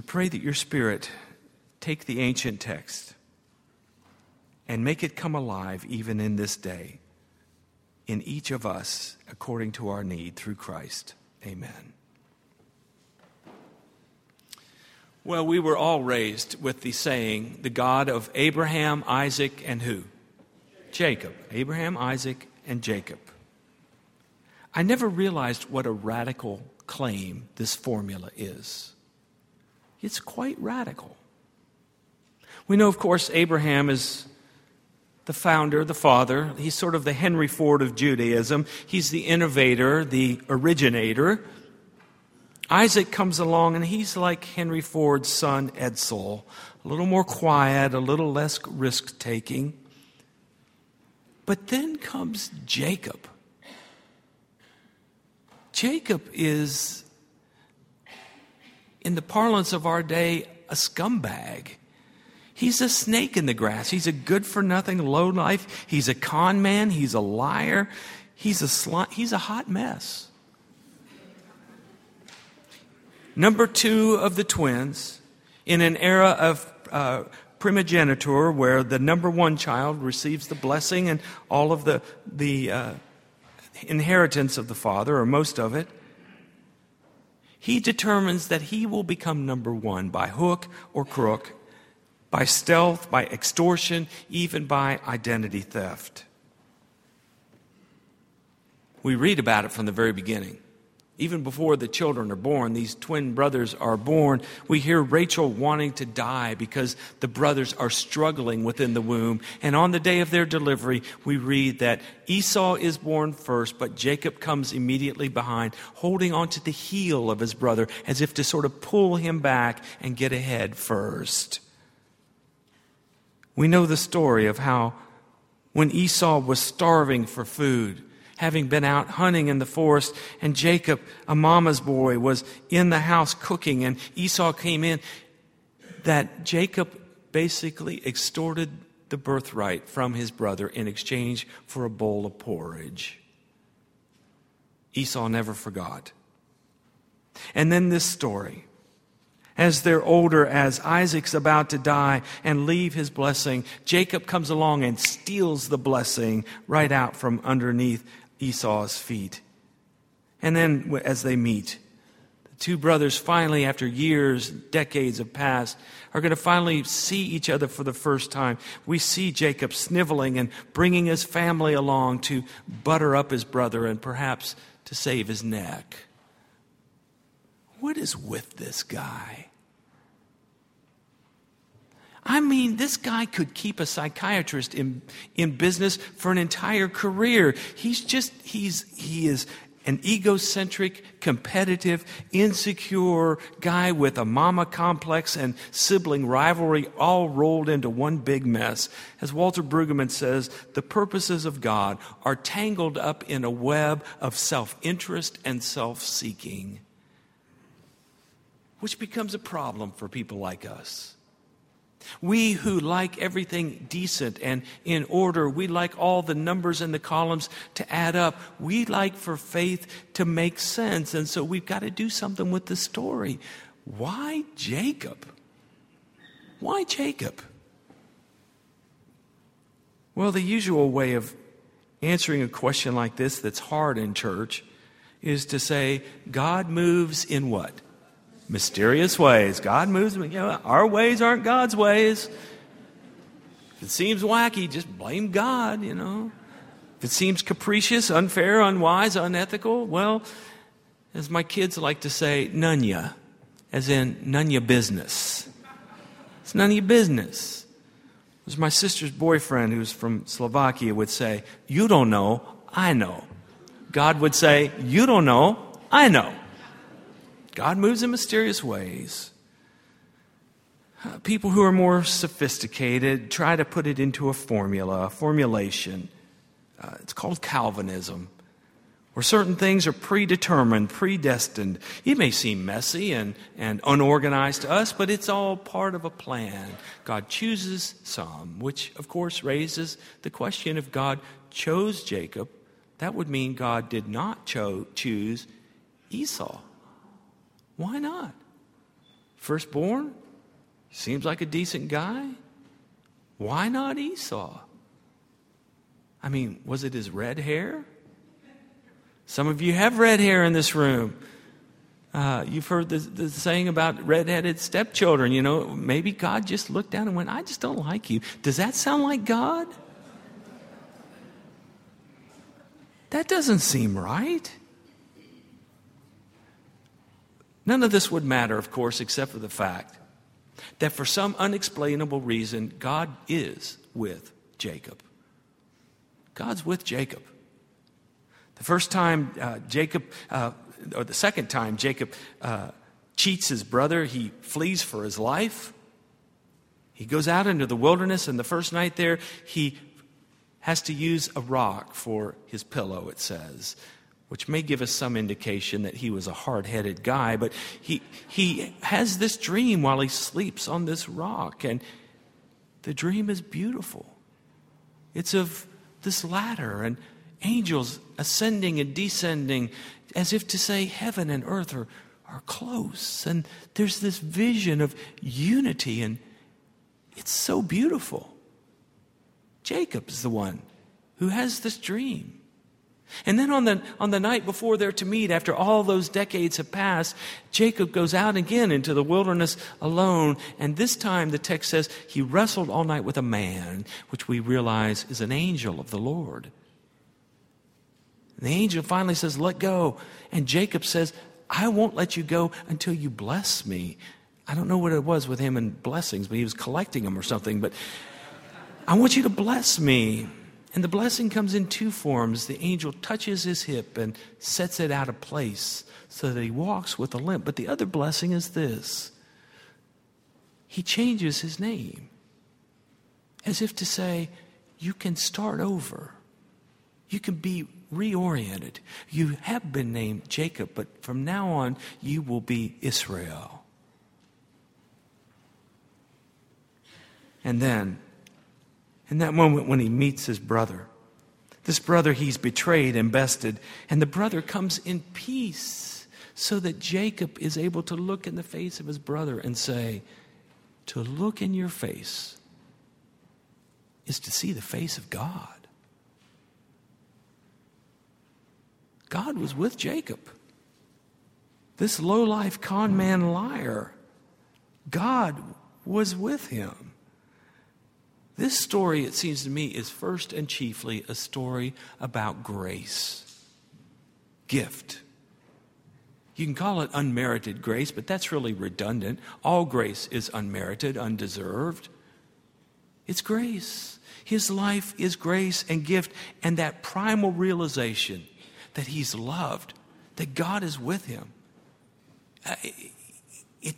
We pray that your Spirit take the ancient text and make it come alive even in this day in each of us according to our need through Christ. Amen. Well, we were all raised with the saying, the God of Abraham, Isaac, and who? Jacob. Abraham, Isaac, and Jacob. I never realized what a radical claim this formula is. It's quite radical. We know, of course, Abraham is the founder, the father. He's sort of the Henry Ford of Judaism. He's the innovator, the originator. Isaac comes along and he's like Henry Ford's son, Edsel, a little more quiet, a little less risk taking. But then comes Jacob. Jacob is, in the parlance of our day, a scumbag. He's a snake in the grass. He's a good for nothing low life. He's a con man. He's a liar. He's a sli- he's a hot mess. Number two of the twins, in an era of uh, primogeniture where the number one child receives the blessing and all of the, the uh, inheritance of the father, or most of it, he determines that he will become number one by hook or crook, by stealth, by extortion, even by identity theft. We read about it from the very beginning. Even before the children are born, these twin brothers are born. We hear Rachel wanting to die because the brothers are struggling within the womb. And on the day of their delivery, we read that Esau is born first, but Jacob comes immediately behind, holding onto the heel of his brother as if to sort of pull him back and get ahead first. We know the story of how when Esau was starving for food, having been out hunting in the forest, and Jacob, a mama's boy, was in the house cooking, and Esau came in, that Jacob basically extorted the birthright from his brother in exchange for a bowl of porridge. Esau never forgot. And then this story. As they're older, as Isaac's about to die and leave his blessing, Jacob comes along and steals the blessing right out from underneath Esau's feet. And then as they meet, the two brothers finally, after years, decades have passed, are going to finally see each other for the first time. We see Jacob sniveling and bringing his family along to butter up his brother and perhaps to save his neck. What is with this guy? I mean, this guy could keep a psychiatrist in, in business for an entire career. He's just, he's, he is an egocentric, competitive, insecure guy with a mama complex and sibling rivalry all rolled into one big mess. As Walter Brueggemann says, the purposes of God are tangled up in a web of self interest and self seeking, which becomes a problem for people like us. We who like everything decent and in order, we like all the numbers and the columns to add up. We like for faith to make sense. And so we've got to do something with the story. Why Jacob? Why Jacob? Well, the usual way of answering a question like this that's hard in church is to say, God moves in what? Mysterious ways. God moves, you know, our ways aren't God's ways. If it seems wacky, just blame God, you know. If it seems capricious, unfair, unwise, unethical, well, as my kids like to say, none ya, as in none ya business. It's none of your business. As my sister's boyfriend, who's from Slovakia, would say, You don't know, I know. God would say, You don't know, I know. God moves in mysterious ways. Uh, people who are more sophisticated try to put it into a formula, a formulation. Uh, it's called Calvinism, where certain things are predetermined, predestined. It may seem messy and, and unorganized to us, but it's all part of a plan. God chooses some, which of course raises the question if God chose Jacob, that would mean God did not cho- choose Esau. Why not? Firstborn? Seems like a decent guy. Why not Esau? I mean, was it his red hair? Some of you have red hair in this room. Uh, you've heard the, the saying about redheaded stepchildren. You know, maybe God just looked down and went, I just don't like you. Does that sound like God? That doesn't seem right. None of this would matter, of course, except for the fact that for some unexplainable reason, God is with Jacob. God's with Jacob. The first time uh, Jacob, uh, or the second time Jacob uh, cheats his brother, he flees for his life. He goes out into the wilderness, and the first night there, he has to use a rock for his pillow, it says, which may give us some indication that he was a hard headed guy. But he, he has this dream while he sleeps on this rock, and the dream is beautiful. It's of this ladder and angels ascending and descending as if to say heaven and earth are, are close. And there's this vision of unity, and it's so beautiful. Jacob's the one who has this dream. And then on the, on the night before they're to meet, after all those decades have passed, Jacob goes out again into the wilderness alone. And this time the text says he wrestled all night with a man, which we realize is an angel of the Lord. And the angel finally says, Let go. And Jacob says, I won't let you go until you bless me. I don't know what it was with him and blessings, but he was collecting them or something. But I want you to bless me. And the blessing comes in two forms. The angel touches his hip and sets it out of place so that he walks with a limp. But the other blessing is this he changes his name as if to say, You can start over. You can be reoriented. You have been named Jacob, but from now on, you will be Israel. And then in that moment when he meets his brother. This brother he's betrayed and bested, and the brother comes in peace so that Jacob is able to look in the face of his brother and say, To look in your face is to see the face of God. God was with Jacob. This low life con man liar, God was with him. This story, it seems to me, is first and chiefly a story about grace, gift. You can call it unmerited grace, but that's really redundant. All grace is unmerited, undeserved. It's grace. His life is grace and gift, and that primal realization that he's loved, that God is with him. Uh, it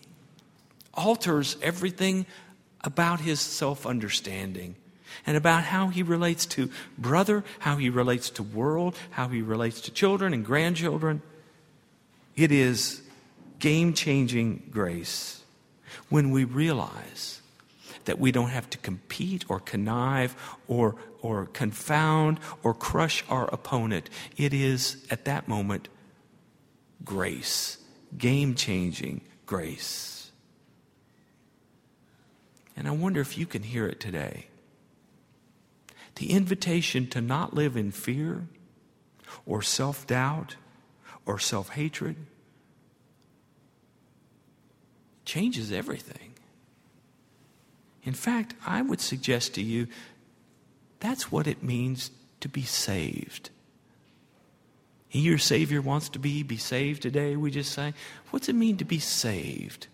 alters everything about his self understanding and about how he relates to brother, how he relates to world, how he relates to children and grandchildren. It is game changing grace when we realize that we don't have to compete or connive or, or confound or crush our opponent. It is, at that moment, grace, game changing grace. And I wonder if you can hear it today. The invitation to not live in fear or self doubt or self hatred changes everything. In fact, I would suggest to you that's what it means to be saved. He, your Savior, wants to be, be saved today, we just say. What's it mean to be saved?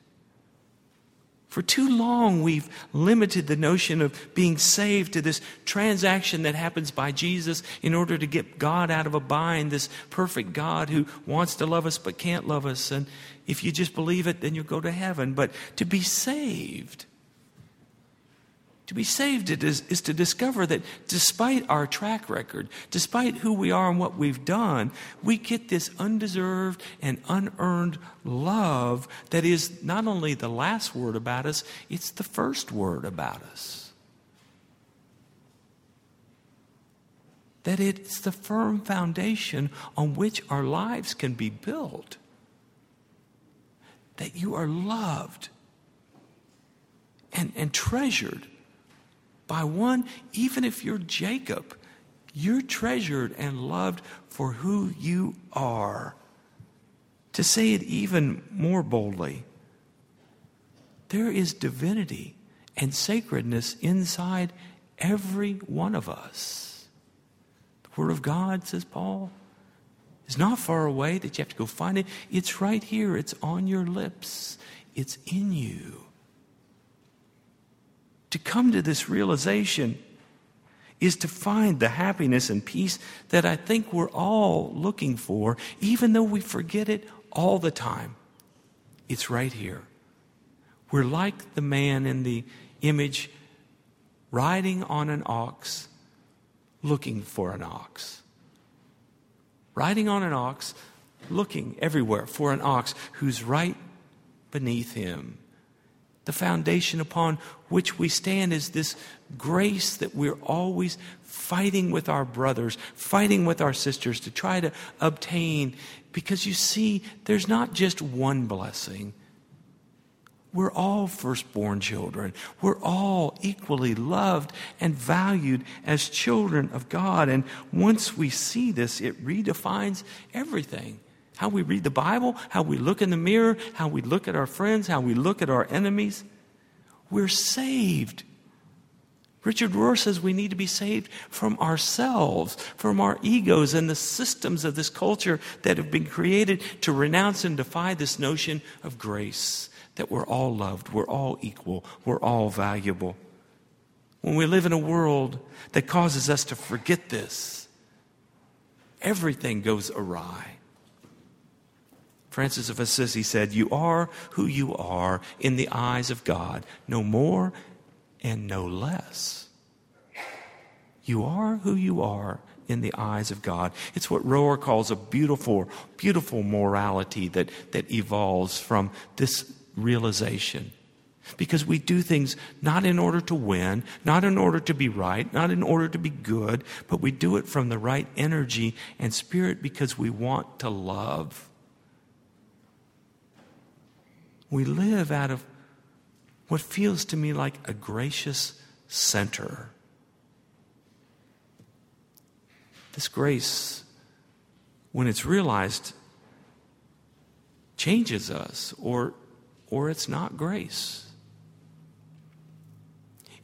For too long, we've limited the notion of being saved to this transaction that happens by Jesus in order to get God out of a bind, this perfect God who wants to love us but can't love us. And if you just believe it, then you'll go to heaven. But to be saved to be saved is, is to discover that despite our track record, despite who we are and what we've done, we get this undeserved and unearned love that is not only the last word about us, it's the first word about us. That it's the firm foundation on which our lives can be built. That you are loved and, and treasured by one, even if you're Jacob, you're treasured and loved for who you are. To say it even more boldly, there is divinity and sacredness inside every one of us. The Word of God, says Paul, is not far away that you have to go find it. It's right here, it's on your lips, it's in you to come to this realization is to find the happiness and peace that I think we're all looking for, even though we forget it all the time. It's right here. We're like the man in the image riding on an ox, looking for an ox. Riding on an ox, looking everywhere for an ox who's right beneath him. The foundation upon which we stand is this grace that we're always fighting with our brothers, fighting with our sisters to try to obtain. Because you see, there's not just one blessing. We're all firstborn children. We're all equally loved and valued as children of God. And once we see this, it redefines everything how we read the Bible, how we look in the mirror, how we look at our friends, how we look at our enemies. We're saved. Richard Rohr says we need to be saved from ourselves, from our egos and the systems of this culture that have been created to renounce and defy this notion of grace that we're all loved, we're all equal, we're all valuable. When we live in a world that causes us to forget this, everything goes awry. Francis of Assisi said, You are who you are in the eyes of God, no more and no less. You are who you are in the eyes of God. It's what Rohr calls a beautiful, beautiful morality that, that evolves from this realization. Because we do things not in order to win, not in order to be right, not in order to be good, but we do it from the right energy and spirit because we want to love. We live out of what feels to me like a gracious center. This grace, when it's realized, changes us, or, or it's not grace.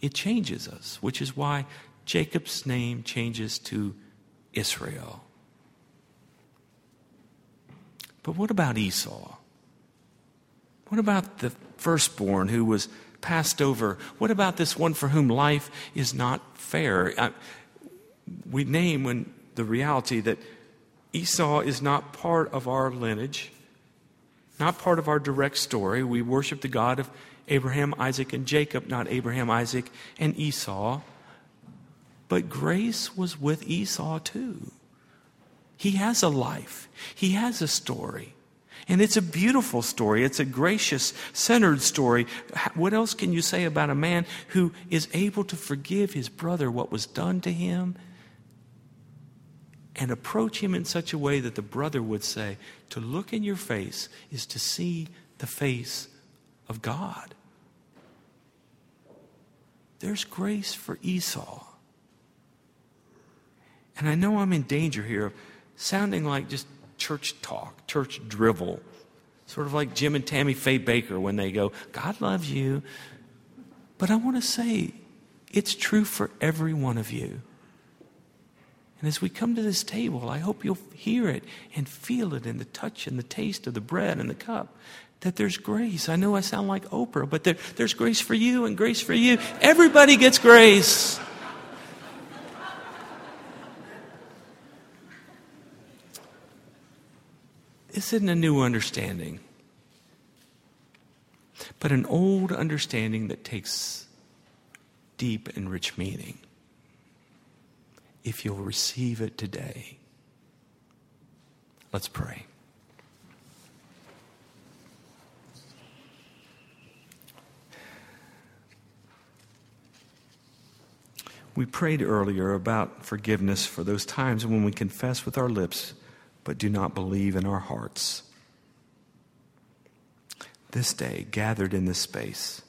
It changes us, which is why Jacob's name changes to Israel. But what about Esau? What about the firstborn who was passed over? What about this one for whom life is not fair? I, we name when the reality that Esau is not part of our lineage, not part of our direct story. We worship the God of Abraham, Isaac, and Jacob, not Abraham, Isaac, and Esau. But grace was with Esau too. He has a life, he has a story. And it's a beautiful story. It's a gracious, centered story. What else can you say about a man who is able to forgive his brother what was done to him and approach him in such a way that the brother would say, To look in your face is to see the face of God. There's grace for Esau. And I know I'm in danger here of sounding like just church talk, church drivel. Sort of like Jim and Tammy Faye Bakker when they go, God loves you. But I want to say, it's true for every one of you. And as we come to this table, I hope you'll hear it and feel it in the touch and the taste of the bread and the cup. That there's grace. I know I sound like Oprah, but there, there's grace for you and grace for you. Everybody gets grace. This isn't a new understanding, but an old understanding that takes deep and rich meaning. If you'll receive it today, let's pray. We prayed earlier about forgiveness for those times when we confess with our lips but do not believe in our hearts. This day, gathered in this space,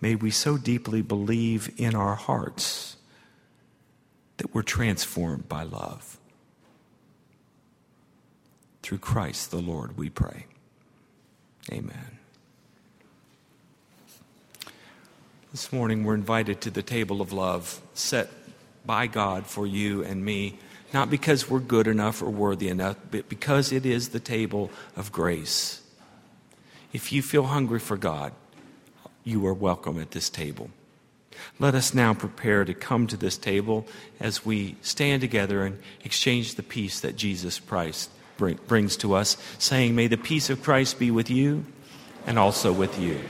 may we so deeply believe in our hearts that we're transformed by love. Through Christ the Lord, we pray. Amen. This morning, we're invited to the table of love set by God for you and me, not because we're good enough or worthy enough, but because it is the table of grace. If you feel hungry for God, you are welcome at this table. Let us now prepare to come to this table as we stand together and exchange the peace that Jesus Christ brings to us, saying, May the peace of Christ be with you and also with you.